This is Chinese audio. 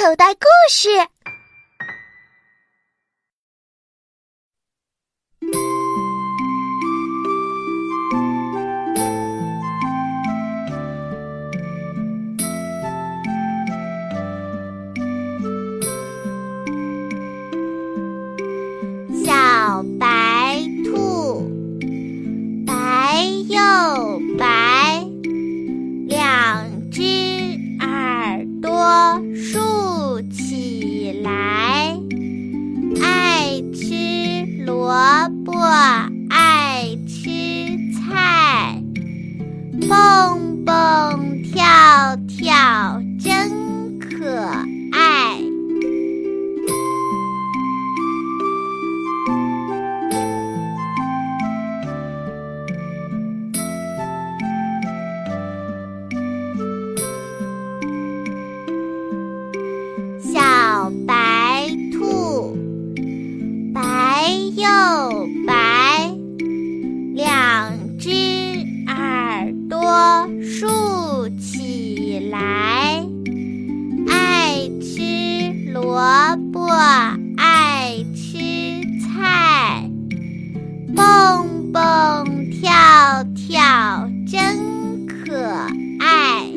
口袋故事。小白兔，白又白，两只耳朵竖卜，来爱吃萝卜爱吃菜。蹦蹦跳跳真可爱。